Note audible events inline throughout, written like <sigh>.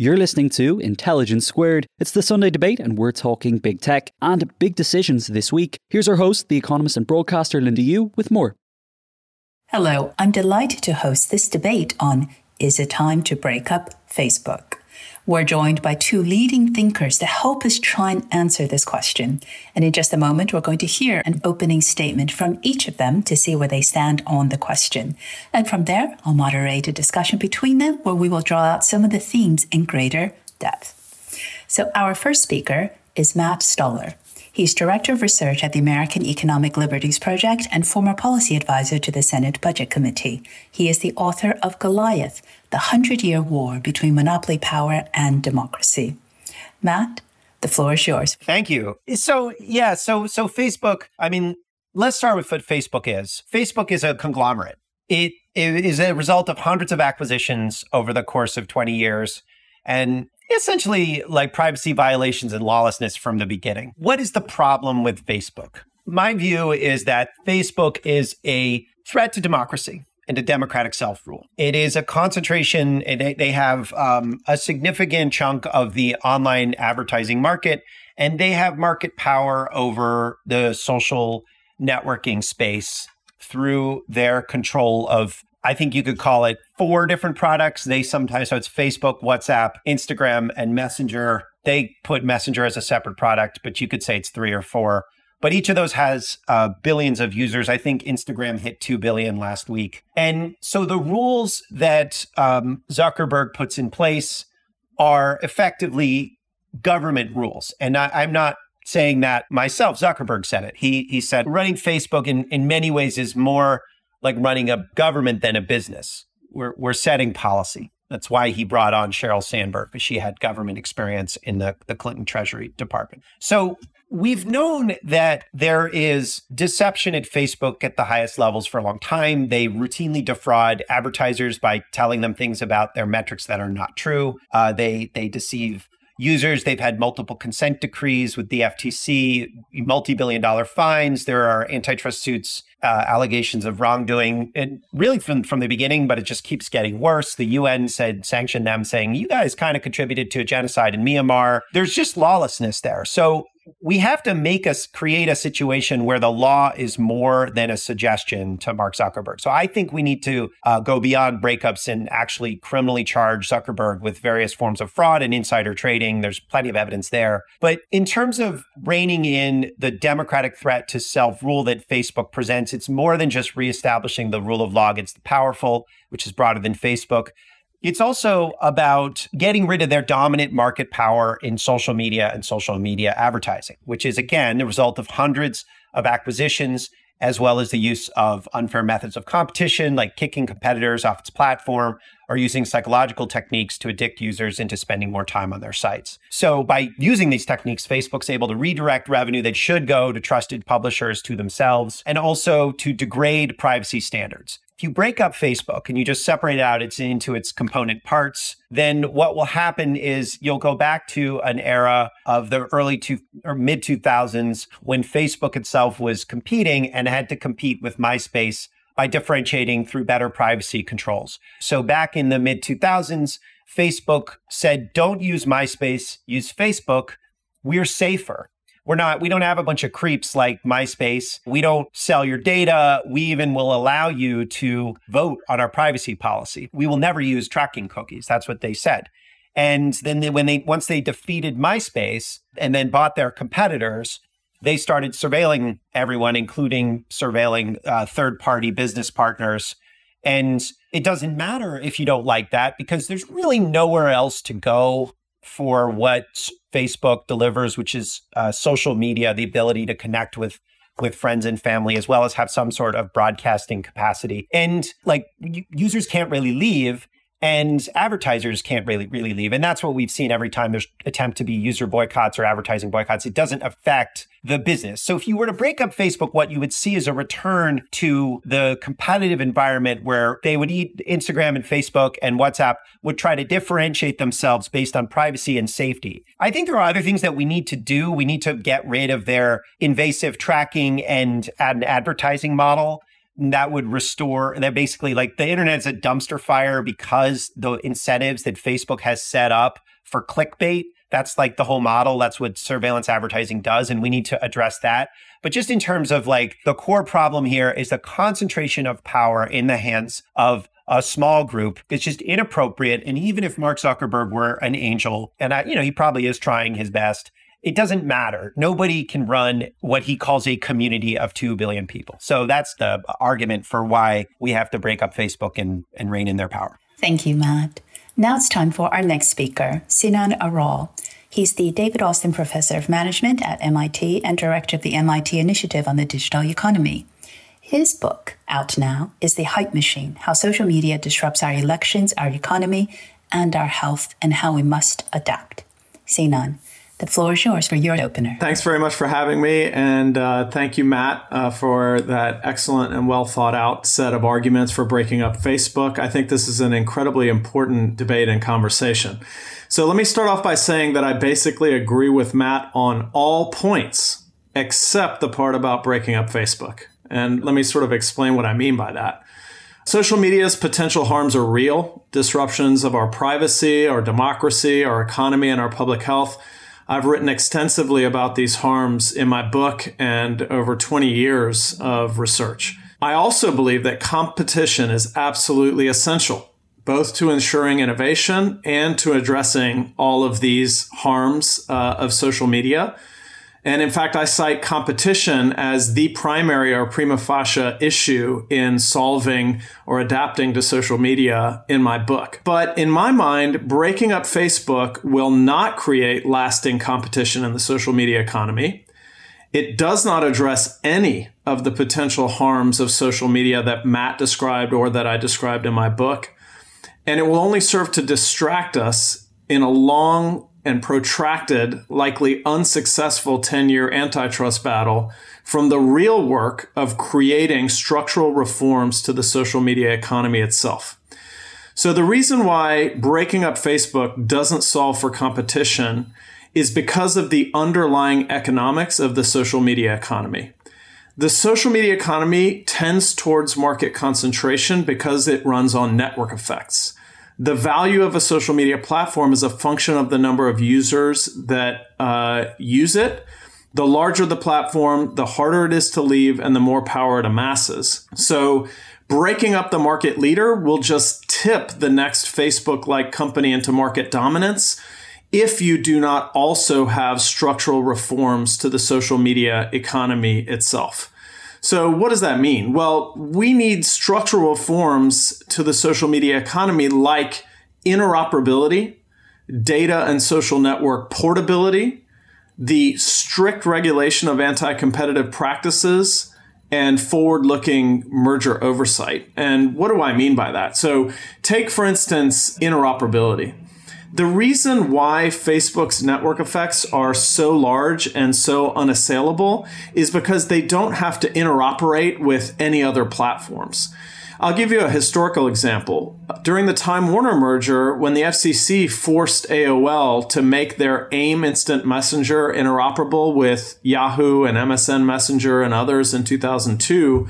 You're listening to Intelligence Squared. It's the Sunday debate, and we're talking big tech and big decisions this week. Here's our host, the economist and broadcaster Linda Yueh, with more. Hello, I'm delighted to host this debate on Is it time to break up Facebook? We're joined by two leading thinkers to help us try and answer this question. And in just a moment, we're going to hear an opening statement from each of them to see where they stand on the question. And from there, I'll moderate a discussion between them where we will draw out some of the themes in greater depth. So, our first speaker is Matt Stoller. He's Director of Research at the American Economic Liberties Project and former policy advisor to the Senate Budget Committee. He is the author of Goliath The Hundred Year War Between Monopoly Power and Democracy. Matt, the floor is yours. Thank you. So, yeah, so so Facebook, I mean, let's start with what Facebook is. Facebook is a conglomerate. It, it is a result of hundreds of acquisitions over the course of 20 years. And essentially like privacy violations and lawlessness from the beginning. What is the problem with Facebook? My view is that Facebook is a threat to democracy and to democratic self rule. It is a concentration, and they have um, a significant chunk of the online advertising market, and they have market power over the social networking space through their control of I think you could call it four different products. They sometimes, so it's Facebook, WhatsApp, Instagram, and Messenger. They put Messenger as a separate product, but you could say it's three or four. But each of those has uh, billions of users. I think Instagram hit 2 billion last week. And so the rules that um, Zuckerberg puts in place are effectively government rules. And I, I'm not saying that myself. Zuckerberg said it. He, he said running Facebook in, in many ways is more like running a government than a business. We're, we're setting policy. That's why he brought on Sheryl Sandberg, because she had government experience in the, the Clinton Treasury Department. So we've known that there is deception at Facebook at the highest levels for a long time. They routinely defraud advertisers by telling them things about their metrics that are not true. Uh, they they deceive users. They've had multiple consent decrees with the FTC, multi-billion dollar fines. There are antitrust suits uh, allegations of wrongdoing, and really from from the beginning, but it just keeps getting worse. The UN said sanctioned them, saying you guys kind of contributed to a genocide in Myanmar. There's just lawlessness there. So we have to make us create a situation where the law is more than a suggestion to Mark Zuckerberg. So I think we need to uh, go beyond breakups and actually criminally charge Zuckerberg with various forms of fraud and insider trading. There's plenty of evidence there. But in terms of reining in the democratic threat to self rule that Facebook presents, it's more than just reestablishing the rule of law against the powerful, which is broader than Facebook. It's also about getting rid of their dominant market power in social media and social media advertising, which is, again, the result of hundreds of acquisitions, as well as the use of unfair methods of competition, like kicking competitors off its platform or using psychological techniques to addict users into spending more time on their sites. So, by using these techniques, Facebook's able to redirect revenue that should go to trusted publishers to themselves and also to degrade privacy standards if you break up Facebook and you just separate out it's into its component parts, then what will happen is you'll go back to an era of the early two or mid 2000s when Facebook itself was competing and had to compete with MySpace by differentiating through better privacy controls. So back in the mid 2000s, Facebook said, don't use MySpace, use Facebook. We're safer. We're not, we don't have a bunch of creeps like MySpace. We don't sell your data. We even will allow you to vote on our privacy policy. We will never use tracking cookies. That's what they said. And then they, when they once they defeated MySpace and then bought their competitors, they started surveilling everyone, including surveilling uh, third party business partners. And it doesn't matter if you don't like that because there's really nowhere else to go for what Facebook delivers, which is uh, social media, the ability to connect with with friends and family, as well as have some sort of broadcasting capacity. And like users can't really leave and advertisers can't really really leave. And that's what we've seen every time there's attempt to be user boycotts or advertising boycotts. It doesn't affect the business. So if you were to break up facebook what you would see is a return to the competitive environment where they would eat instagram and facebook and whatsapp would try to differentiate themselves based on privacy and safety. I think there are other things that we need to do. We need to get rid of their invasive tracking and an advertising model that would restore that basically like the internet is a dumpster fire because the incentives that Facebook has set up for clickbait that's like the whole model that's what surveillance advertising does and we need to address that. But just in terms of like the core problem here is the concentration of power in the hands of a small group it's just inappropriate and even if mark zuckerberg were an angel and I, you know he probably is trying his best it doesn't matter. Nobody can run what he calls a community of 2 billion people. So that's the argument for why we have to break up Facebook and, and rein in their power. Thank you, Matt. Now it's time for our next speaker, Sinan Aral. He's the David Austin Professor of Management at MIT and Director of the MIT Initiative on the Digital Economy. His book, out now, is The Hype Machine How Social Media Disrupts Our Elections, Our Economy, and Our Health, and How We Must Adapt. Sinan, the floor is yours for your opener. Thanks very much for having me. And uh, thank you, Matt, uh, for that excellent and well thought out set of arguments for breaking up Facebook. I think this is an incredibly important debate and conversation. So let me start off by saying that I basically agree with Matt on all points except the part about breaking up Facebook. And let me sort of explain what I mean by that. Social media's potential harms are real disruptions of our privacy, our democracy, our economy, and our public health I've written extensively about these harms in my book and over 20 years of research. I also believe that competition is absolutely essential, both to ensuring innovation and to addressing all of these harms uh, of social media. And in fact, I cite competition as the primary or prima facie issue in solving or adapting to social media in my book. But in my mind, breaking up Facebook will not create lasting competition in the social media economy. It does not address any of the potential harms of social media that Matt described or that I described in my book. And it will only serve to distract us in a long and protracted, likely unsuccessful 10 year antitrust battle from the real work of creating structural reforms to the social media economy itself. So, the reason why breaking up Facebook doesn't solve for competition is because of the underlying economics of the social media economy. The social media economy tends towards market concentration because it runs on network effects the value of a social media platform is a function of the number of users that uh, use it. The larger the platform, the harder it is to leave and the more power it amasses. So, breaking up the market leader will just tip the next Facebook like company into market dominance if you do not also have structural reforms to the social media economy itself. So, what does that mean? Well, we need structural reforms to the social media economy like interoperability, data and social network portability, the strict regulation of anti competitive practices, and forward looking merger oversight. And what do I mean by that? So, take for instance interoperability. The reason why Facebook's network effects are so large and so unassailable is because they don't have to interoperate with any other platforms. I'll give you a historical example. During the Time Warner merger, when the FCC forced AOL to make their AIM Instant Messenger interoperable with Yahoo and MSN Messenger and others in 2002,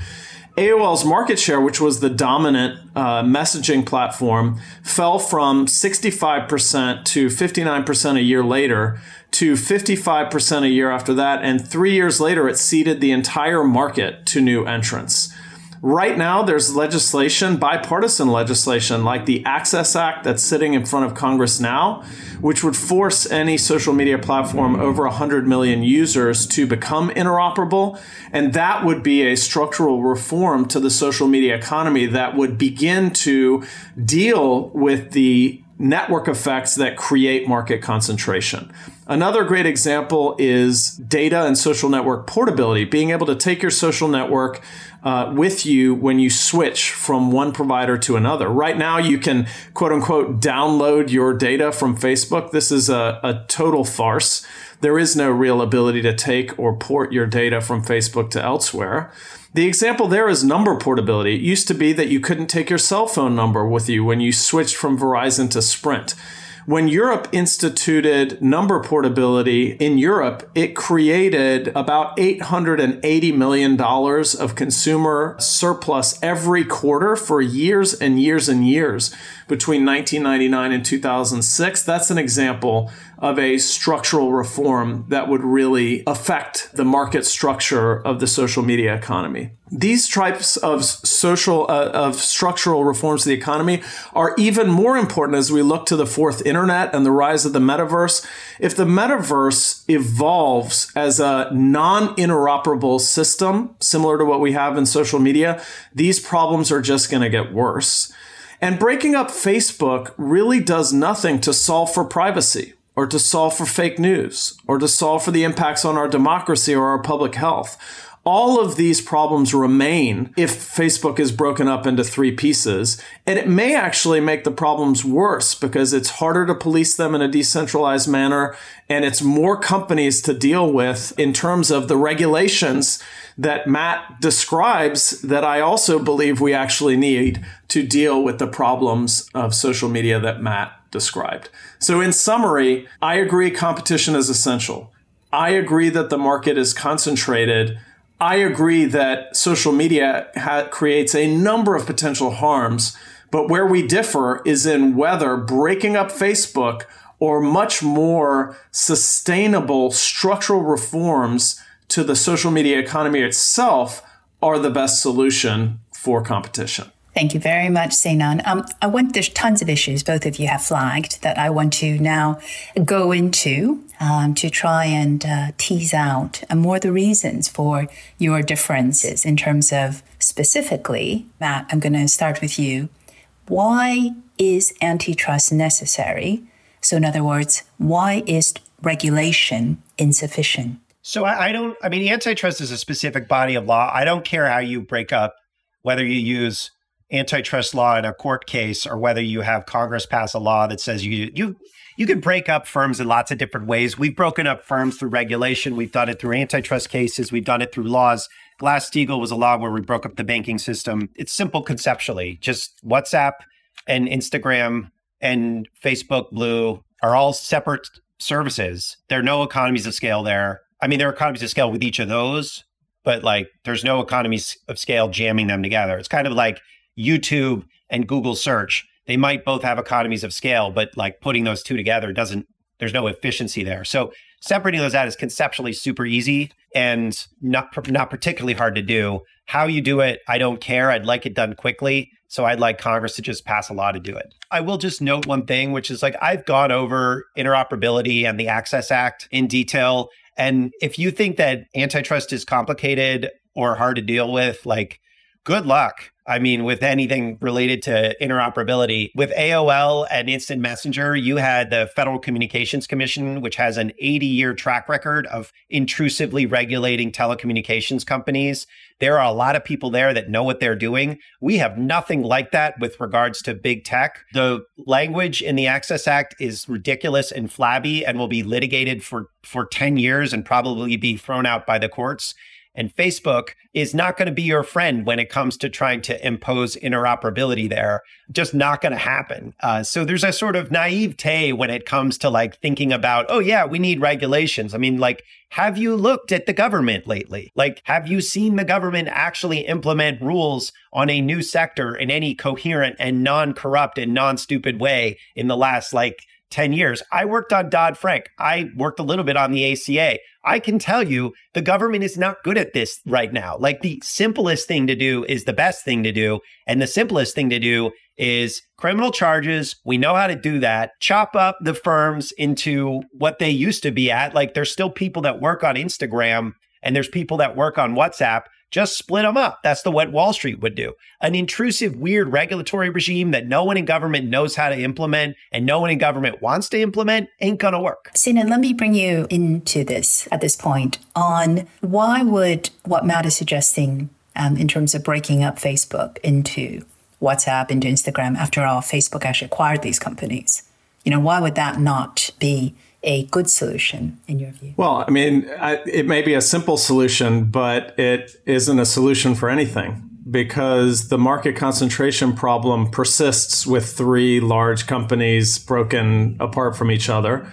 AOL's market share, which was the dominant uh, messaging platform, fell from 65% to 59% a year later to 55% a year after that. And three years later, it ceded the entire market to new entrants. Right now, there's legislation, bipartisan legislation, like the Access Act that's sitting in front of Congress now, which would force any social media platform over 100 million users to become interoperable. And that would be a structural reform to the social media economy that would begin to deal with the network effects that create market concentration. Another great example is data and social network portability, being able to take your social network uh, with you when you switch from one provider to another. Right now, you can quote unquote download your data from Facebook. This is a, a total farce. There is no real ability to take or port your data from Facebook to elsewhere. The example there is number portability. It used to be that you couldn't take your cell phone number with you when you switched from Verizon to Sprint. When Europe instituted number portability in Europe, it created about $880 million of consumer surplus every quarter for years and years and years between 1999 and 2006. That's an example of a structural reform that would really affect the market structure of the social media economy. These types of social uh, of structural reforms to the economy are even more important as we look to the fourth internet and the rise of the metaverse. If the metaverse evolves as a non-interoperable system similar to what we have in social media, these problems are just going to get worse. And breaking up Facebook really does nothing to solve for privacy or to solve for fake news or to solve for the impacts on our democracy or our public health. All of these problems remain if Facebook is broken up into three pieces. And it may actually make the problems worse because it's harder to police them in a decentralized manner and it's more companies to deal with in terms of the regulations that Matt describes that I also believe we actually need to deal with the problems of social media that Matt described. So, in summary, I agree competition is essential. I agree that the market is concentrated. I agree that social media ha- creates a number of potential harms, but where we differ is in whether breaking up Facebook or much more sustainable structural reforms to the social media economy itself are the best solution for competition. Thank you very much, Sinan. Um, I want there's tons of issues both of you have flagged that I want to now go into um, to try and uh, tease out uh, more the reasons for your differences in terms of specifically, Matt. I'm going to start with you. Why is antitrust necessary? So, in other words, why is regulation insufficient? So I, I don't. I mean, antitrust is a specific body of law. I don't care how you break up, whether you use antitrust law in a court case or whether you have Congress pass a law that says you you you can break up firms in lots of different ways. We've broken up firms through regulation. We've done it through antitrust cases. We've done it through laws. Glass Steagall was a law where we broke up the banking system. It's simple conceptually. Just WhatsApp and Instagram and Facebook Blue are all separate services. There are no economies of scale there. I mean, there are economies of scale with each of those, but like there's no economies of scale jamming them together. It's kind of like YouTube and Google search, they might both have economies of scale, but like putting those two together doesn't, there's no efficiency there. So separating those out is conceptually super easy and not, not particularly hard to do. How you do it, I don't care. I'd like it done quickly. So I'd like Congress to just pass a law to do it. I will just note one thing, which is like I've gone over interoperability and the Access Act in detail. And if you think that antitrust is complicated or hard to deal with, like good luck. I mean, with anything related to interoperability, with AOL and Instant Messenger, you had the Federal Communications Commission, which has an 80 year track record of intrusively regulating telecommunications companies. There are a lot of people there that know what they're doing. We have nothing like that with regards to big tech. The language in the Access Act is ridiculous and flabby and will be litigated for, for 10 years and probably be thrown out by the courts. And Facebook is not going to be your friend when it comes to trying to impose interoperability there. Just not going to happen. Uh, so there's a sort of naivete when it comes to like thinking about, oh, yeah, we need regulations. I mean, like, have you looked at the government lately? Like, have you seen the government actually implement rules on a new sector in any coherent and non corrupt and non stupid way in the last like 10 years. I worked on Dodd Frank. I worked a little bit on the ACA. I can tell you the government is not good at this right now. Like the simplest thing to do is the best thing to do. And the simplest thing to do is criminal charges. We know how to do that. Chop up the firms into what they used to be at. Like there's still people that work on Instagram and there's people that work on WhatsApp just split them up. That's the what Wall Street would do. An intrusive, weird regulatory regime that no one in government knows how to implement and no one in government wants to implement ain't going to work. Sinan, let me bring you into this at this point on why would what Matt is suggesting um, in terms of breaking up Facebook into WhatsApp, into Instagram, after all, Facebook actually acquired these companies. You know, why would that not be a good solution in your view? Well, I mean, I, it may be a simple solution, but it isn't a solution for anything because the market concentration problem persists with three large companies broken apart from each other.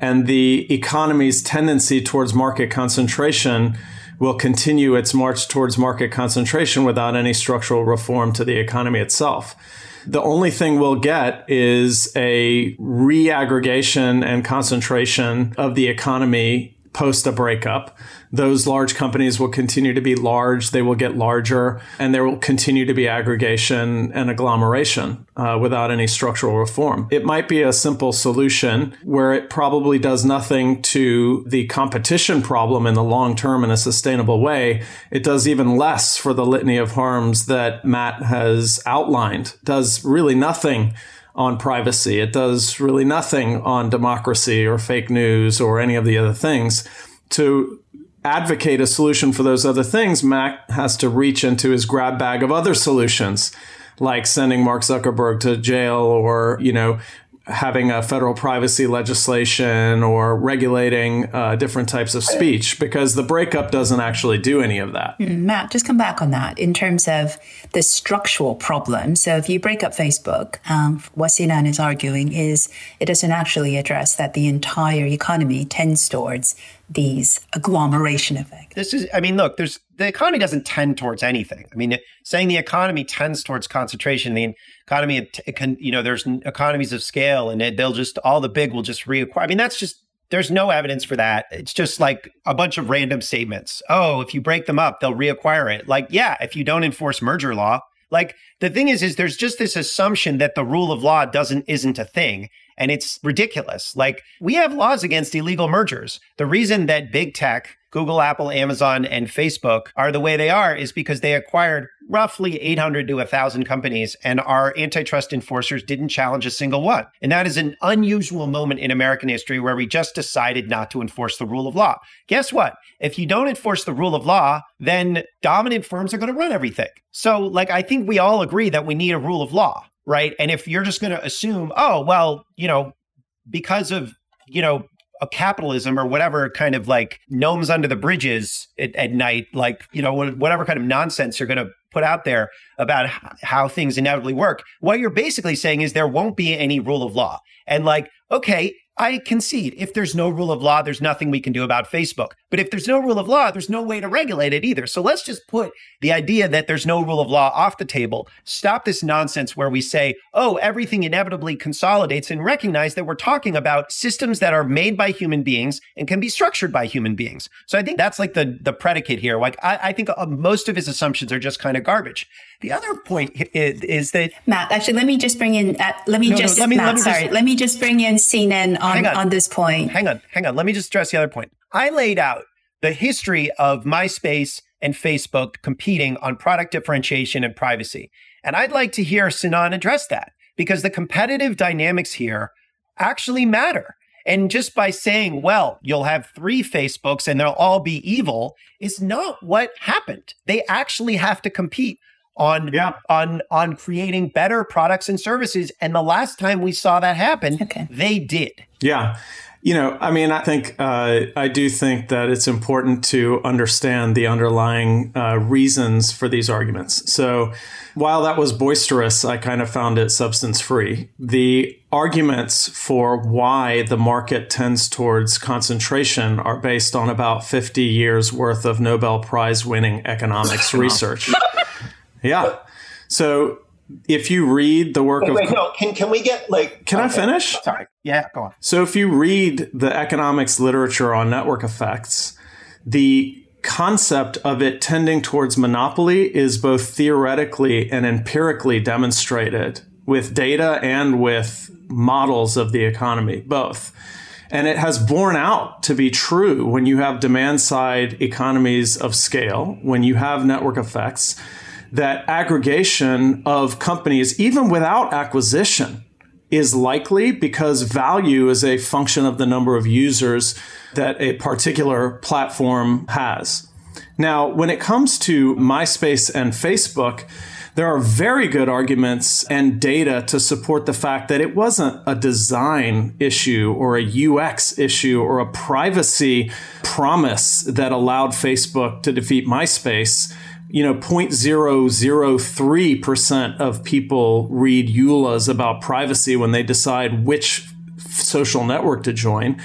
And the economy's tendency towards market concentration will continue its march towards market concentration without any structural reform to the economy itself. The only thing we'll get is a reaggregation and concentration of the economy post a breakup those large companies will continue to be large, they will get larger, and there will continue to be aggregation and agglomeration uh, without any structural reform. It might be a simple solution where it probably does nothing to the competition problem in the long term in a sustainable way. It does even less for the litany of harms that Matt has outlined, it does really nothing on privacy. It does really nothing on democracy or fake news or any of the other things. To advocate a solution for those other things, Matt has to reach into his grab bag of other solutions, like sending Mark Zuckerberg to jail or, you know, having a federal privacy legislation or regulating uh, different types of speech because the breakup doesn't actually do any of that. Mm, Matt, just come back on that in terms of the structural problem. So if you break up Facebook, um, what Sinan is arguing is it doesn't actually address that the entire economy tends towards these agglomeration effects. This is, I mean, look, there's the economy doesn't tend towards anything. I mean, saying the economy tends towards concentration, the economy, can, you know, there's economies of scale, and they'll just all the big will just reacquire. I mean, that's just there's no evidence for that. It's just like a bunch of random statements. Oh, if you break them up, they'll reacquire it. Like, yeah, if you don't enforce merger law, like the thing is, is there's just this assumption that the rule of law doesn't isn't a thing. And it's ridiculous. Like we have laws against illegal mergers. The reason that big tech, Google, Apple, Amazon, and Facebook are the way they are is because they acquired roughly 800 to 1,000 companies, and our antitrust enforcers didn't challenge a single one. And that is an unusual moment in American history where we just decided not to enforce the rule of law. Guess what? If you don't enforce the rule of law, then dominant firms are going to run everything. So, like, I think we all agree that we need a rule of law right? And if you're just going to assume, oh, well, you know, because of, you know, a capitalism or whatever kind of like gnomes under the bridges at, at night, like, you know, whatever kind of nonsense you're going to put out there about how things inevitably work, what you're basically saying is there won't be any rule of law. And like, okay, I concede if there's no rule of law, there's nothing we can do about Facebook. But if there's no rule of law, there's no way to regulate it either. So let's just put the idea that there's no rule of law off the table. Stop this nonsense where we say, oh, everything inevitably consolidates and recognize that we're talking about systems that are made by human beings and can be structured by human beings. So I think that's like the, the predicate here. Like, I, I think uh, most of his assumptions are just kind of garbage. The other point is, is, that Matt. Actually, let me just bring in. Uh, let me no, just. No, let me, Matt, let me sorry. Just, let me just bring in Sinan on, on on this point. Hang on, hang on. Let me just stress the other point. I laid out the history of MySpace and Facebook competing on product differentiation and privacy. And I'd like to hear Sinan address that because the competitive dynamics here actually matter. And just by saying, well, you'll have three Facebooks and they'll all be evil is not what happened. They actually have to compete on yeah. on on creating better products and services. And the last time we saw that happen, okay. they did. Yeah. You know, I mean, I think uh, I do think that it's important to understand the underlying uh, reasons for these arguments. So, while that was boisterous, I kind of found it substance free. The arguments for why the market tends towards concentration are based on about 50 years worth of Nobel Prize winning economics <laughs> research. Yeah. So if you read the work wait, of wait, no, can can we get like Can I finish? Sorry. Yeah, go on. So if you read the economics literature on network effects, the concept of it tending towards monopoly is both theoretically and empirically demonstrated with data and with models of the economy, both. And it has borne out to be true when you have demand side economies of scale, when you have network effects, that aggregation of companies, even without acquisition, is likely because value is a function of the number of users that a particular platform has. Now, when it comes to MySpace and Facebook, there are very good arguments and data to support the fact that it wasn't a design issue or a UX issue or a privacy promise that allowed Facebook to defeat MySpace you know 0.003% of people read EULAs about privacy when they decide which social network to join.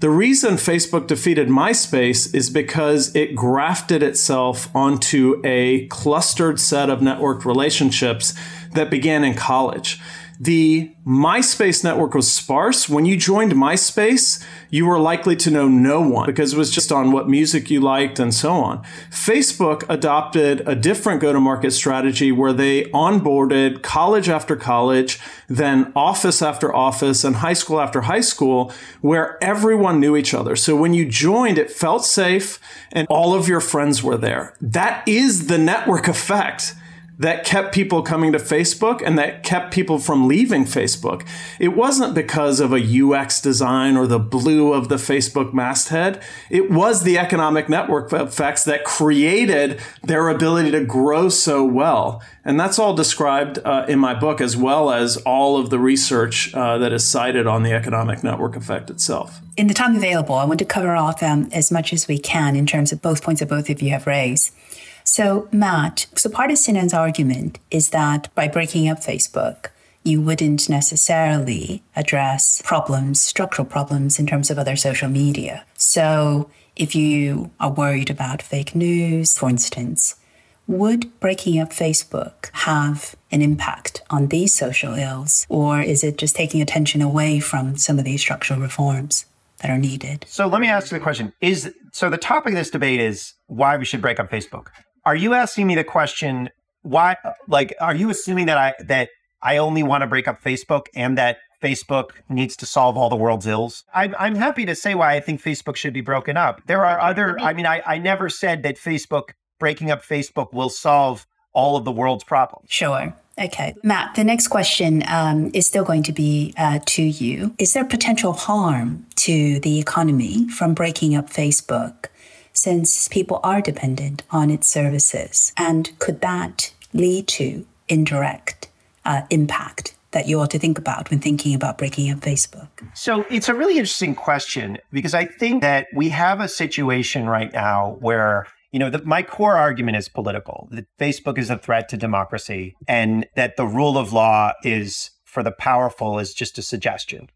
The reason Facebook defeated MySpace is because it grafted itself onto a clustered set of network relationships that began in college the MySpace network was sparse. When you joined MySpace, you were likely to know no one because it was just on what music you liked and so on. Facebook adopted a different go to market strategy where they onboarded college after college, then office after office, and high school after high school, where everyone knew each other. So when you joined, it felt safe and all of your friends were there. That is the network effect that kept people coming to Facebook and that kept people from leaving Facebook. It wasn't because of a UX design or the blue of the Facebook masthead. It was the economic network effects that created their ability to grow so well. And that's all described uh, in my book, as well as all of the research uh, that is cited on the economic network effect itself. In the time available, I want to cover off um, as much as we can in terms of both points that both of you have raised. So, Matt, so part of Sinan's argument is that by breaking up Facebook, you wouldn't necessarily address problems, structural problems in terms of other social media. So, if you are worried about fake news, for instance, would breaking up Facebook have an impact on these social ills, or is it just taking attention away from some of these structural reforms? That are needed. So let me ask you the question: Is so the topic of this debate is why we should break up Facebook are you asking me the question why like are you assuming that I that I only want to break up Facebook and that Facebook needs to solve all the world's ills. I'm, I'm happy to say why I think Facebook should be broken up. There are other, I mean, I, I never said that Facebook, breaking up Facebook will solve all of the world's problems. Sure. Okay. Matt, the next question um, is still going to be uh, to you. Is there potential harm to the economy from breaking up Facebook? Since people are dependent on its services? And could that lead to indirect uh, impact that you ought to think about when thinking about breaking up Facebook? So it's a really interesting question because I think that we have a situation right now where you know, the, my core argument is political. That Facebook is a threat to democracy, and that the rule of law is for the powerful is just a suggestion.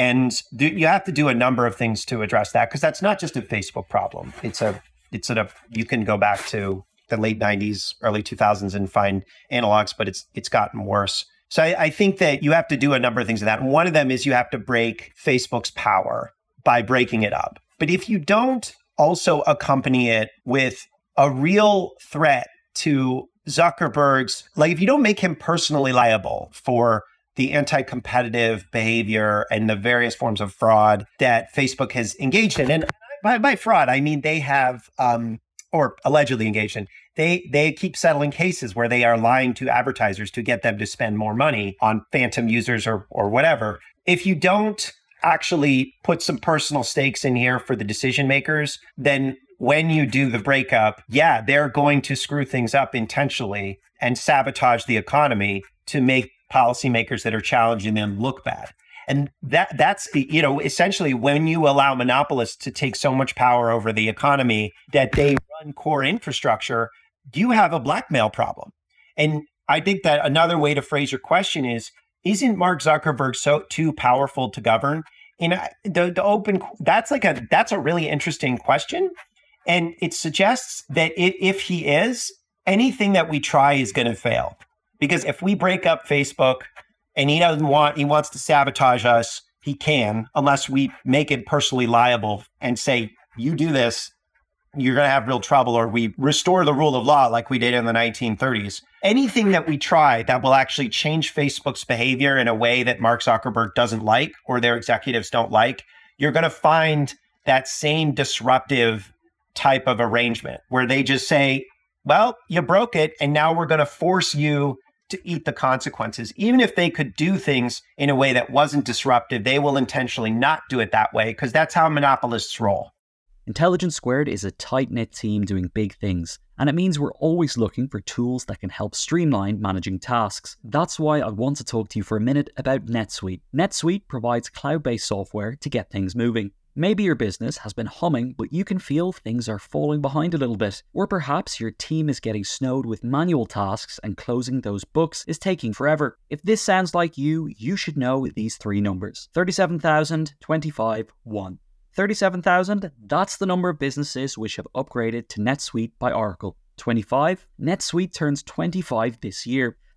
And you have to do a number of things to address that because that's not just a Facebook problem. It's a it's a you can go back to the late 90s, early 2000s and find analogs, but it's it's gotten worse. So I, I think that you have to do a number of things in that. One of them is you have to break Facebook's power by breaking it up. But if you don't also accompany it with a real threat to Zuckerberg's, like if you don't make him personally liable for the anti competitive behavior and the various forms of fraud that Facebook has engaged in. And by, by fraud, I mean they have, um, or allegedly engaged in, they, they keep settling cases where they are lying to advertisers to get them to spend more money on phantom users or, or whatever. If you don't actually put some personal stakes in here for the decision makers, then when you do the breakup, yeah, they're going to screw things up intentionally and sabotage the economy to make policymakers that are challenging them look bad. And that that's you know essentially when you allow monopolists to take so much power over the economy that they run core infrastructure, you have a blackmail problem. And I think that another way to phrase your question is isn't Mark Zuckerberg so too powerful to govern? You know, the, the open that's like a that's a really interesting question. And it suggests that it, if he is, anything that we try is going to fail Because if we break up Facebook and he doesn't want, he wants to sabotage us, he can, unless we make it personally liable and say, you do this, you're going to have real trouble, or we restore the rule of law like we did in the 1930s. Anything that we try that will actually change Facebook's behavior in a way that Mark Zuckerberg doesn't like or their executives don't like, you're going to find that same disruptive type of arrangement where they just say, well, you broke it, and now we're going to force you to eat the consequences. Even if they could do things in a way that wasn't disruptive, they will intentionally not do it that way because that's how monopolists roll. Intelligence Squared is a tight knit team doing big things, and it means we're always looking for tools that can help streamline managing tasks. That's why I want to talk to you for a minute about NetSuite. NetSuite provides cloud based software to get things moving. Maybe your business has been humming, but you can feel things are falling behind a little bit. Or perhaps your team is getting snowed with manual tasks and closing those books is taking forever. If this sounds like you, you should know these three numbers 37,000, 25, 1. 37,000, that's the number of businesses which have upgraded to NetSuite by Oracle. 25, NetSuite turns 25 this year.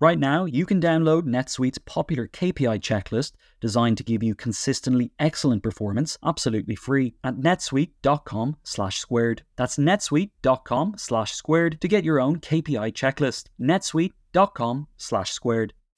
Right now, you can download NetSuite's popular KPI checklist designed to give you consistently excellent performance absolutely free at netsuite.com slash squared. That's netsuite.com slash squared to get your own KPI checklist. netsuite.com slash squared.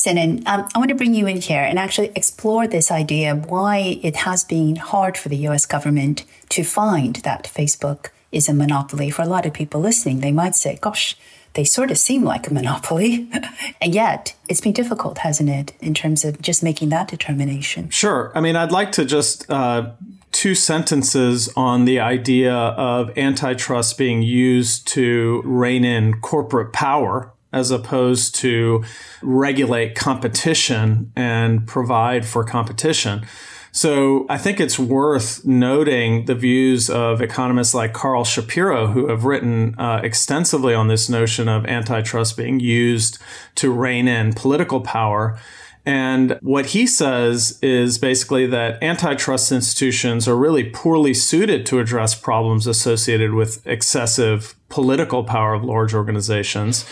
Sinan, um, I want to bring you in here and actually explore this idea why it has been hard for the US government to find that Facebook is a monopoly. For a lot of people listening, they might say, gosh, they sort of seem like a monopoly. <laughs> and yet, it's been difficult, hasn't it, in terms of just making that determination? Sure. I mean, I'd like to just. Uh, two sentences on the idea of antitrust being used to rein in corporate power as opposed to regulate competition and provide for competition. So I think it's worth noting the views of economists like Carl Shapiro, who have written uh, extensively on this notion of antitrust being used to rein in political power. And what he says is basically that antitrust institutions are really poorly suited to address problems associated with excessive political power of large organizations.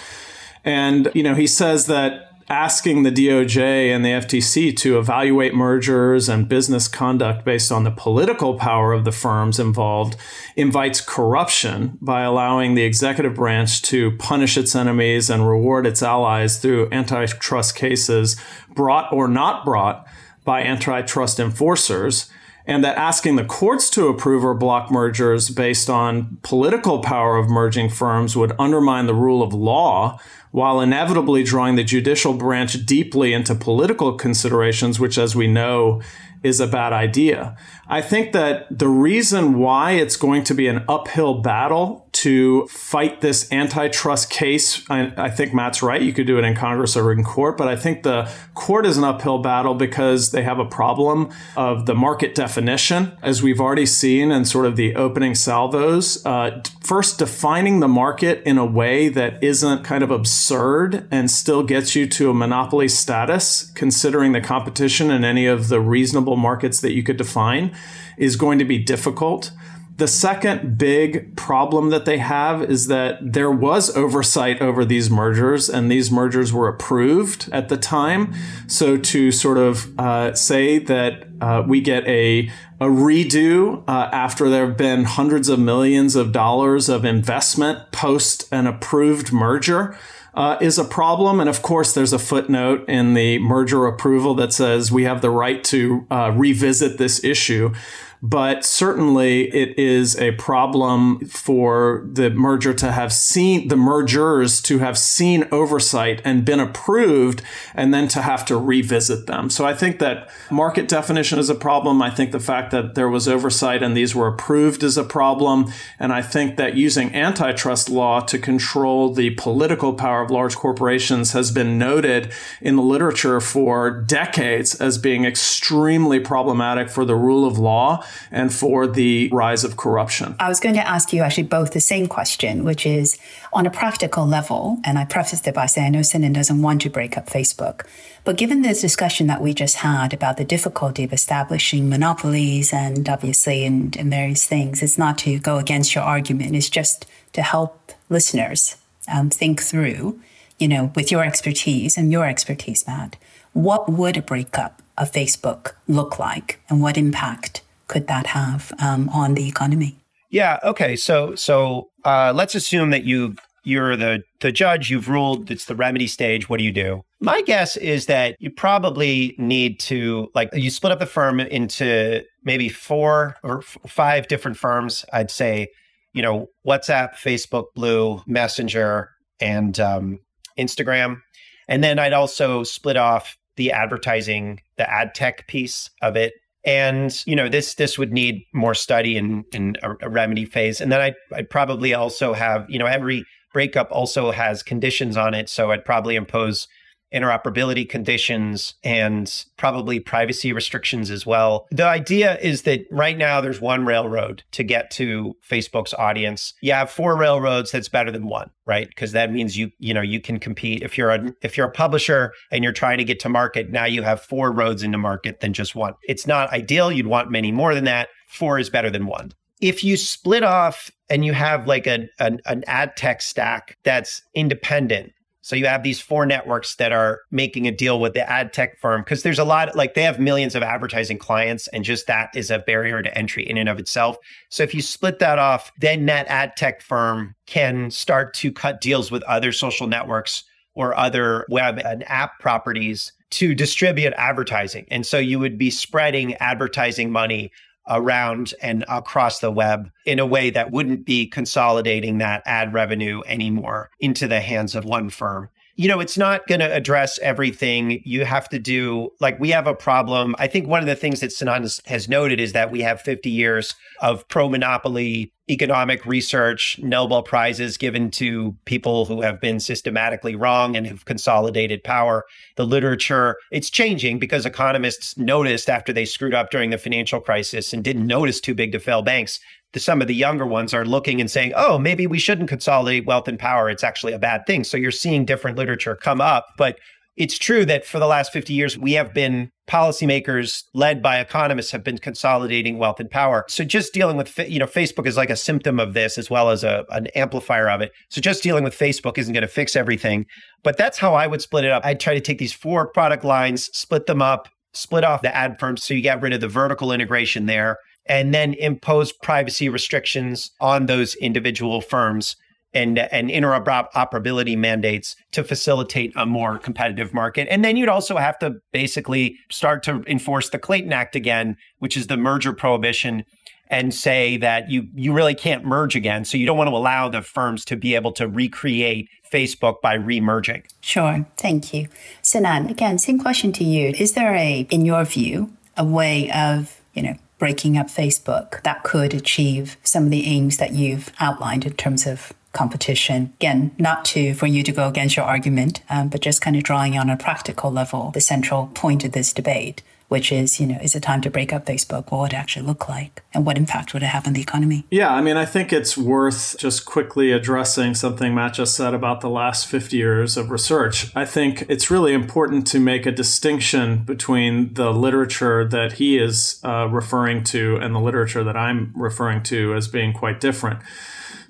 And, you know, he says that asking the DOJ and the FTC to evaluate mergers and business conduct based on the political power of the firms involved invites corruption by allowing the executive branch to punish its enemies and reward its allies through antitrust cases brought or not brought by antitrust enforcers and that asking the courts to approve or block mergers based on political power of merging firms would undermine the rule of law while inevitably drawing the judicial branch deeply into political considerations, which, as we know, is a bad idea. I think that the reason why it's going to be an uphill battle to fight this antitrust case. I, I, think Matt's right. You could do it in Congress or in court, but I think the court is an uphill battle because they have a problem of the market definition, as we've already seen in sort of the opening salvos. Uh, first, defining the market in a way that isn't kind of absurd and still gets you to a monopoly status, considering the competition in any of the reasonable markets that you could define, is going to be difficult. The second big problem that they have is that there was oversight over these mergers, and these mergers were approved at the time. So to sort of uh, say that uh, we get a a redo uh, after there have been hundreds of millions of dollars of investment post an approved merger. Uh, is a problem. And of course, there's a footnote in the merger approval that says we have the right to uh, revisit this issue but certainly it is a problem for the merger to have seen the mergers to have seen oversight and been approved and then to have to revisit them. So I think that market definition is a problem. I think the fact that there was oversight and these were approved is a problem. And I think that using antitrust law to control the political power of large corporations has been noted in the literature for decades as being extremely problematic for the rule of law and for the rise of corruption. I was going to ask you actually both the same question, which is on a practical level, and I prefaced it by saying I know Sinan doesn't want to break up Facebook, but given this discussion that we just had about the difficulty of establishing monopolies and obviously in, in various things, it's not to go against your argument, it's just to help listeners um, think through, you know, with your expertise and your expertise, Matt, what would a breakup of Facebook look like and what impact could that have um, on the economy? Yeah. Okay. So so uh, let's assume that you you're the the judge. You've ruled it's the remedy stage. What do you do? My guess is that you probably need to like you split up the firm into maybe four or f- five different firms. I'd say, you know, WhatsApp, Facebook, Blue, Messenger, and um, Instagram, and then I'd also split off the advertising, the ad tech piece of it and you know this this would need more study in in a, a remedy phase. And then I'd, I'd probably also have you know every breakup also has conditions on it. So i'd probably impose interoperability conditions and probably privacy restrictions as well. The idea is that right now there's one railroad to get to Facebook's audience. You have four railroads that's better than one, right? Because that means you you know you can compete if you're a if you're a publisher and you're trying to get to market, now you have four roads into market than just one. It's not ideal, you'd want many more than that. Four is better than one if you split off and you have like a, an, an ad tech stack that's independent so you have these four networks that are making a deal with the ad tech firm because there's a lot like they have millions of advertising clients and just that is a barrier to entry in and of itself. So if you split that off, then that ad tech firm can start to cut deals with other social networks or other web and app properties to distribute advertising. And so you would be spreading advertising money around and across the web in a way that wouldn't be consolidating that ad revenue anymore into the hands of one firm you know, it's not going to address everything. You have to do, like, we have a problem. I think one of the things that Sinan has noted is that we have 50 years of pro monopoly economic research, Nobel Prizes given to people who have been systematically wrong and have consolidated power. The literature, it's changing because economists noticed after they screwed up during the financial crisis and didn't notice too big to fail banks the, some of the younger ones are looking and saying, oh, maybe we shouldn't consolidate wealth and power. It's actually a bad thing. So you're seeing different literature come up. But it's true that for the last 50 years, we have been policymakers led by economists have been consolidating wealth and power. So just dealing with, you know, Facebook is like a symptom of this as well as a, an amplifier of it. So just dealing with Facebook isn't going to fix everything. But that's how I would split it up. I'd try to take these four product lines, split them up, split off the ad firms so you get rid of the vertical integration there and then impose privacy restrictions on those individual firms and, and interoperability mandates to facilitate a more competitive market. And then you'd also have to basically start to enforce the Clayton Act again, which is the merger prohibition, and say that you you really can't merge again. So you don't want to allow the firms to be able to recreate Facebook by remerging. Sure. Thank you. Sinan, again, same question to you. Is there a, in your view, a way of, you know, breaking up Facebook that could achieve some of the aims that you've outlined in terms of competition. Again, not to for you to go against your argument, um, but just kind of drawing on a practical level the central point of this debate which is, you know, is it time to break up Facebook? What would it actually look like? And what impact would it have on the economy? Yeah, I mean, I think it's worth just quickly addressing something Matt just said about the last 50 years of research. I think it's really important to make a distinction between the literature that he is uh, referring to and the literature that I'm referring to as being quite different.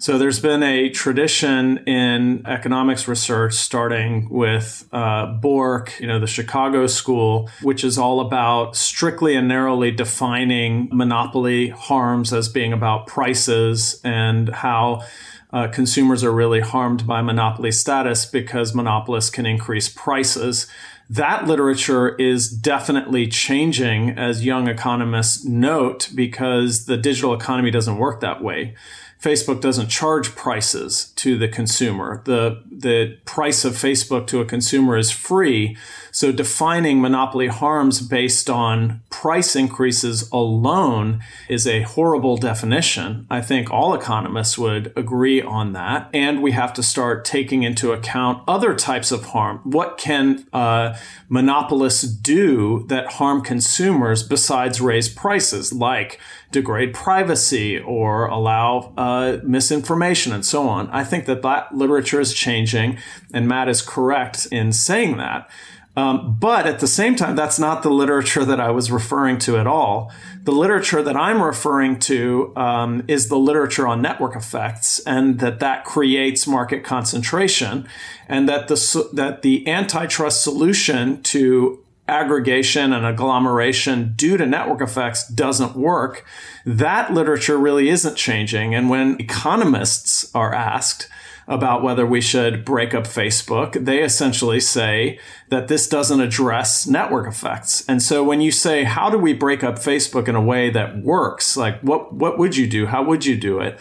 So there's been a tradition in economics research, starting with uh, Bork, you know, the Chicago School, which is all about strictly and narrowly defining monopoly harms as being about prices and how. Uh, consumers are really harmed by monopoly status because monopolists can increase prices. That literature is definitely changing, as young economists note, because the digital economy doesn't work that way. Facebook doesn't charge prices to the consumer. The, the price of Facebook to a consumer is free. So defining monopoly harms based on price increases alone is a horrible definition. I think all economists would agree on that. And we have to start taking into account other types of harm. What can uh, monopolists do that harm consumers besides raise prices, like degrade privacy or allow uh, misinformation and so on. I think that that literature is changing, and Matt is correct in saying that. Um, but at the same time, that's not the literature that I was referring to at all. The literature that I'm referring to um, is the literature on network effects, and that that creates market concentration, and that the that the antitrust solution to aggregation and agglomeration due to network effects doesn't work, that literature really isn't changing. And when economists are asked about whether we should break up Facebook, they essentially say that this doesn't address network effects. And so when you say, how do we break up Facebook in a way that works? Like, what, what would you do? How would you do it?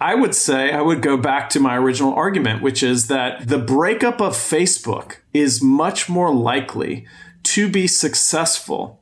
I would say I would go back to my original argument, which is that the breakup of Facebook is much more likely to be successful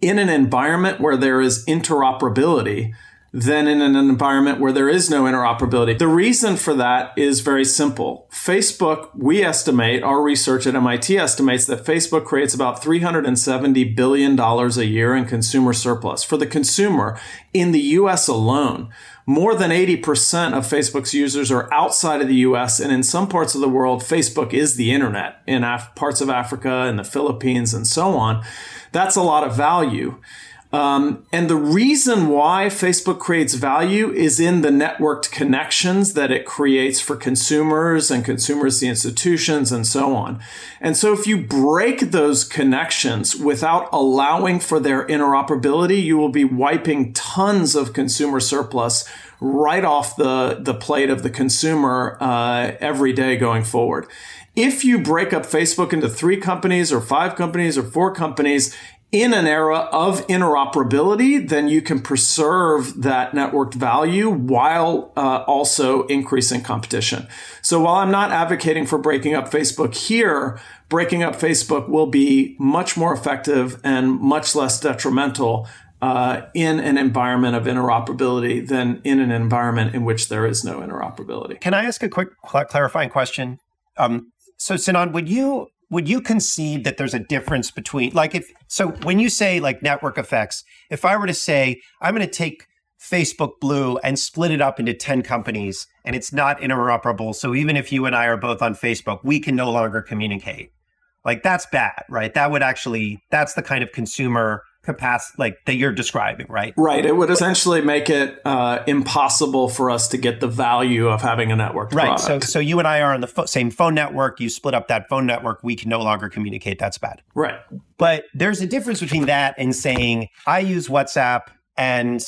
in an environment where there is interoperability than in an environment where there is no interoperability. The reason for that is very simple. Facebook, we estimate, our research at MIT estimates that Facebook creates about $370 billion a year in consumer surplus for the consumer in the US alone. More than 80% of Facebook's users are outside of the US, and in some parts of the world, Facebook is the internet in Af- parts of Africa and the Philippines and so on. That's a lot of value. Um, and the reason why Facebook creates value is in the networked connections that it creates for consumers and consumers, the institutions, and so on. And so if you break those connections without allowing for their interoperability, you will be wiping tons of consumer surplus right off the, the plate of the consumer uh, every day going forward. If you break up Facebook into three companies or five companies or four companies, in an era of interoperability, then you can preserve that networked value while uh, also increasing competition. So while I'm not advocating for breaking up Facebook here, breaking up Facebook will be much more effective and much less detrimental uh, in an environment of interoperability than in an environment in which there is no interoperability. Can I ask a quick cl- clarifying question? Um, so, Sinan, would you would you concede that there's a difference between like if so when you say like network effects if i were to say i'm going to take facebook blue and split it up into 10 companies and it's not interoperable so even if you and i are both on facebook we can no longer communicate. Like that's bad right? That would actually that's the kind of consumer capacity like that you're describing right? Right. It would essentially make it uh, impossible for us to get the value of having a network right. Product. so so you and i are on the fo- same phone network. You split up that phone network. We can no longer communicate. That's bad. Right. But there's a difference between that and saying i use whatsapp and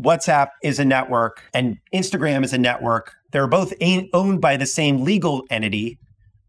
whatsapp is a network and instagram is a network. They're both owned by the same legal entity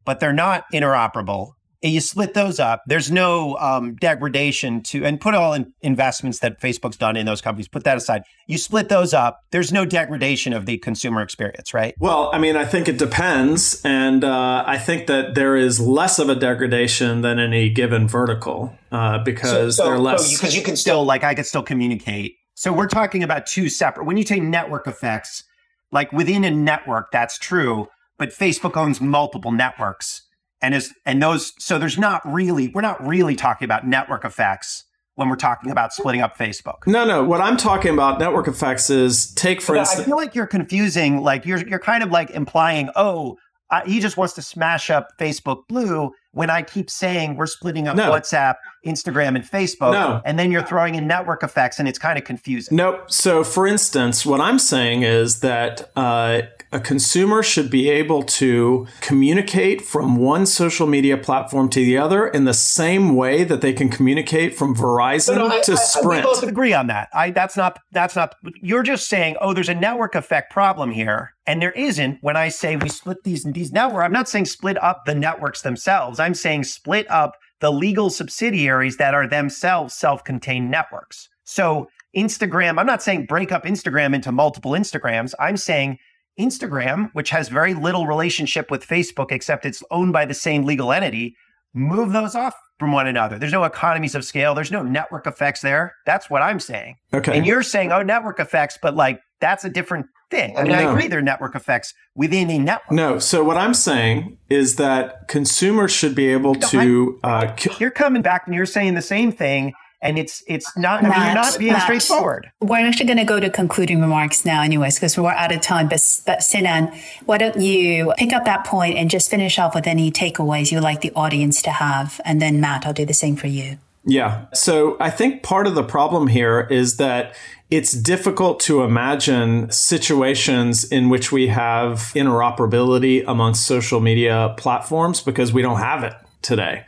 but they're not interoperable you split those up. There's no um, degradation to, and put all in investments that Facebook's done in those companies, put that aside. You split those up. There's no degradation of the consumer experience, right? Well, I mean, I think it depends. And uh, I think that there is less of a degradation than any given vertical uh, because so, so, they're less. Because you can still, like, I could still communicate So we're talking about two separate. When you say network effects, like within a network, that's true, but Facebook owns multiple networks. And is and those so there's not really we're not really talking about network effects when we're talking about splitting up Facebook. No, no. What I'm talking about network effects is take for But instance. I feel like you're confusing. Like you're you're kind of like implying, oh, uh, he just wants to smash up Facebook Blue. When I keep saying we're splitting up No. WhatsApp, Instagram, and Facebook, No. and then you're throwing in network effects, and it's kind of confusing. Nope. So, for instance, what I'm saying is that uh, a consumer should be able to communicate from one social media platform to the other in the same way that they can communicate from Verizon No, no, I- to I- Sprint. we both agree on that. I that's not that's not. You're just saying, oh, there's a network effect problem here, and there isn't. When I say we split these and these networks, I'm not saying split up the networks themselves. I'm saying split up the legal subsidiaries that are themselves self-contained networks. So Instagram, I'm not saying break up Instagram into multiple Instagrams. I'm saying Instagram, which has very little relationship with Facebook except it's owned by the same legal entity, move those off from one another. There's no economies of scale. There's no network effects there. That's what I'm saying. okay. And you're saying, oh, network effects, but like that's a different thing. I mean, I agree there are network effects within a network. no. So, what I'm saying is that consumers should be able to. Uh, c- You're coming back and you're saying the same thing, and it's it's not. I mean, you're not being Matt. straightforward. We're actually going to go to concluding remarks now, anyways, because we're out of time. But, but Sinan, why don't you pick up that point and just finish off with any takeaways you'd like the audience to have? And then, Matt, I'll do the same for you. Yeah. So I think part of the problem here is that it's difficult to imagine situations in which we have interoperability amongst social media platforms because we don't have it today.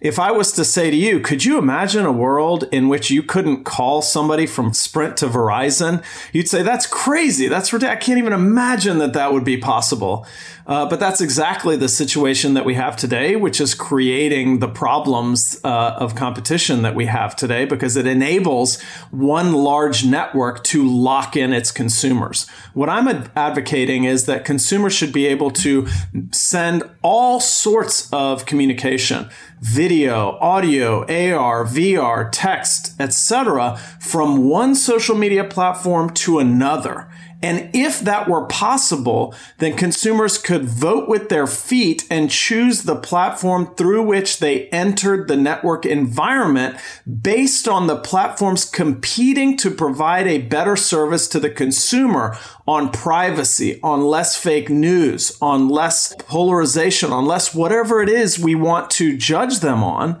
If I was to say to you, could you imagine a world in which you couldn't call somebody from Sprint to Verizon? You'd say, that's crazy. That's ridiculous. I can't even imagine that that would be possible. Uh, but that's exactly the situation that we have today, which is creating the problems uh, of competition that we have today because it enables one large network to lock in its consumers. What I'm ad- advocating is that consumers should be able to send all sorts of communication video, audio, AR, VR, text, etc. from one social media platform to another. And if that were possible, then consumers could vote with their feet and choose the platform through which they entered the network environment based on the platforms competing to provide a better service to the consumer on privacy, on less fake news, on less polarization, on less whatever it is we want to judge them on.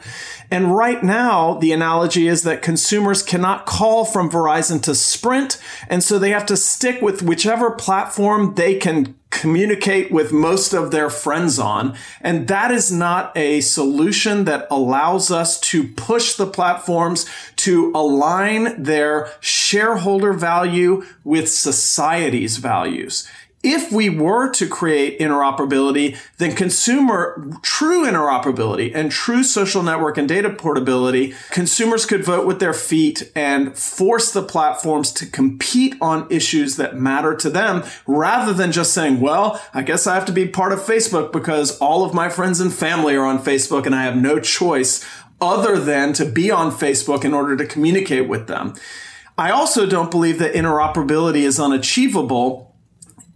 And right now, the analogy is that consumers cannot call from Verizon to Sprint, and so they have to stick with whichever platform they can communicate with most of their friends on. And that is not a solution that allows us to push the platforms to align their shareholder value with society's values. If we were to create interoperability, then consumer true interoperability and true social network and data portability, consumers could vote with their feet and force the platforms to compete on issues that matter to them rather than just saying, well, I guess I have to be part of Facebook because all of my friends and family are on Facebook and I have no choice other than to be on Facebook in order to communicate with them. I also don't believe that interoperability is unachievable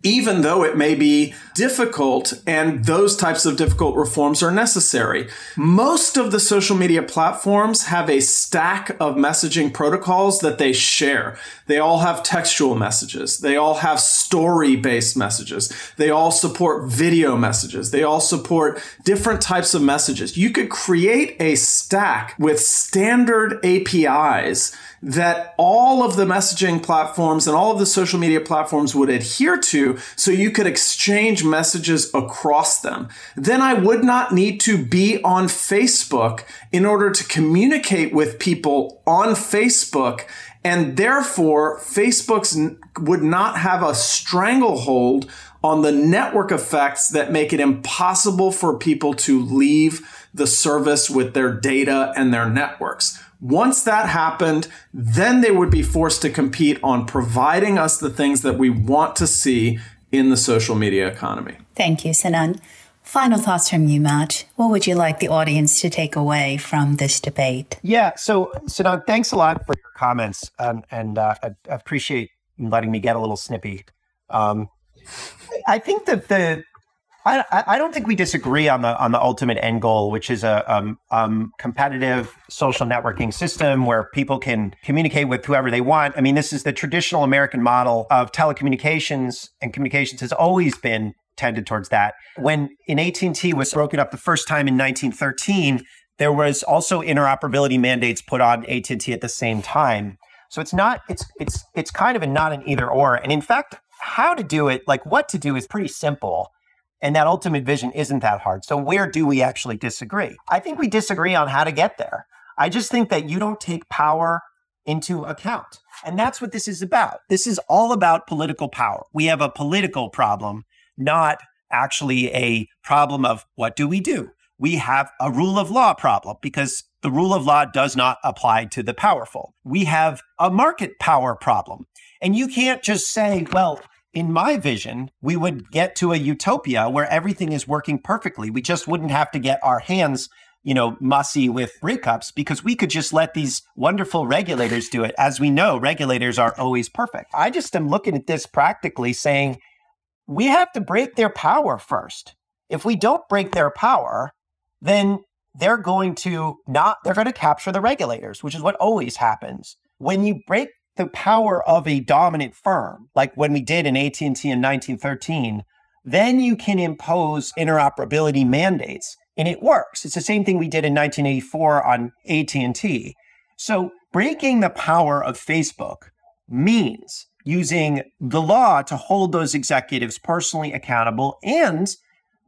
even though it may be difficult and those types of difficult reforms are necessary. Most of the social media platforms have a stack of messaging protocols that they share. They all have textual messages. They all have story based messages. They all support video messages. They all support different types of messages. You could create a stack with standard APIs that all of the messaging platforms and all of the social media platforms would adhere to so you could exchange messages across them. Then I would not need to be on Facebook in order to communicate with people on Facebook. And therefore, Facebook's would not have a stranglehold on the network effects that make it impossible for people to leave the service with their data and their networks. Once that happened, then they would be forced to compete on providing us the things that we want to see in the social media economy. Thank you, Sinan. Final thoughts from you, Matt. What would you like the audience to take away from this debate? Yeah. So, Sinan, thanks a lot for your comments, um, and uh, I, I appreciate letting me get a little snippy. Um, I think that the I, I don't think we disagree on the on the ultimate end goal, which is a um, um, competitive social networking system where people can communicate with whoever they want. I mean, this is the traditional American model of telecommunications, and communications has always been tended towards that. When in AT&T was broken up the first time in 1913, there was also interoperability mandates put on AT&T at the same time. So it's not it's it's it's kind of a not an either or. And in fact, how to do it, like what to do, is pretty simple. And that ultimate vision isn't that hard. So, where do we actually disagree? I think we disagree on how to get there. I just think that you don't take power into account. And that's what this is about. This is all about political power. We have a political problem, not actually a problem of what do we do? We have a rule of law problem because the rule of law does not apply to the powerful. We have a market power problem. And you can't just say, well, in my vision, we would get to a utopia where everything is working perfectly. We just wouldn't have to get our hands, you know, mussy with breakups because we could just let these wonderful regulators do it. As we know, regulators are always perfect. I just am looking at this practically saying we have to break their power first. If we don't break their power, then they're going to not, they're going to capture the regulators, which is what always happens. When you break the power of a dominant firm, like when we did in AT&T in 1913, then you can impose interoperability mandates and it works. It's the same thing we did in 1984 on AT&T. So breaking the power of Facebook means using the law to hold those executives personally accountable and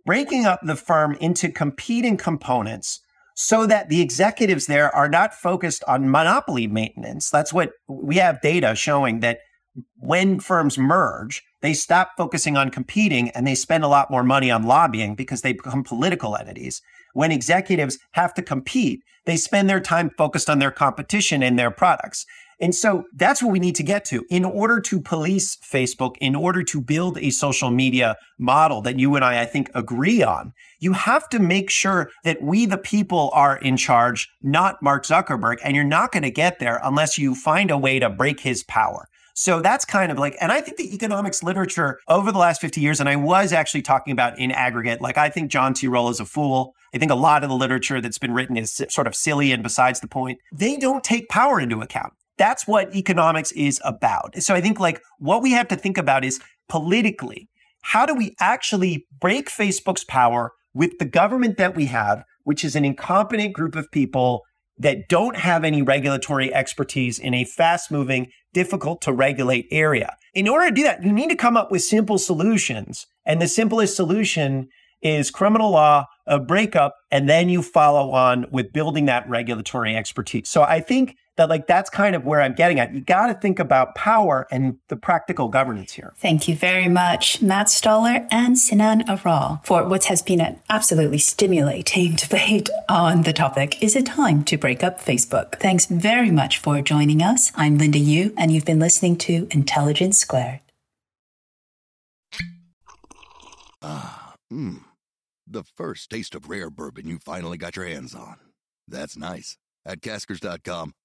breaking up the firm into competing components so that the executives there are not focused on monopoly maintenance. That's what we have data showing that when firms merge, they stop focusing on competing and they spend a lot more money on lobbying because they become political entities. When executives have to compete, they spend their time focused on their competition and their products. And so that's what we need to get to. In order to police Facebook, in order to build a social media model that you and I, I think, agree on, you have to make sure that we, the people, are in charge, not Mark Zuckerberg. And you're not going to get there unless you find a way to break his power. So that's kind of like, and I think the economics literature over the last 50 years, and I was actually talking about in aggregate, like I think Jean Tirole is a fool. I think a lot of the literature that's been written is sort of silly and besides the point. They don't take power into account. That's what economics is about. So I think like what we have to think about is politically, how do we actually break Facebook's power with the government that we have, which is an incompetent group of people that don't have any regulatory expertise in a fast moving, difficult to regulate area. In order to do that, you need to come up with simple solutions. And the simplest solution is criminal law, a breakup, and then you follow on with building that regulatory expertise. So I think that like that's kind of where I'm getting at. You got to think about power and the practical governance here. Thank you very much, Matt Stoller and Sinan Aral, for what has been an absolutely stimulating <laughs> debate on the topic. Is it time to break up Facebook? Thanks very much for joining us. I'm Linda Yueh, and you've been listening to Intelligence Squared. Ah, mmm. The first taste of rare bourbon you finally got your hands on. That's nice. At caskers.com,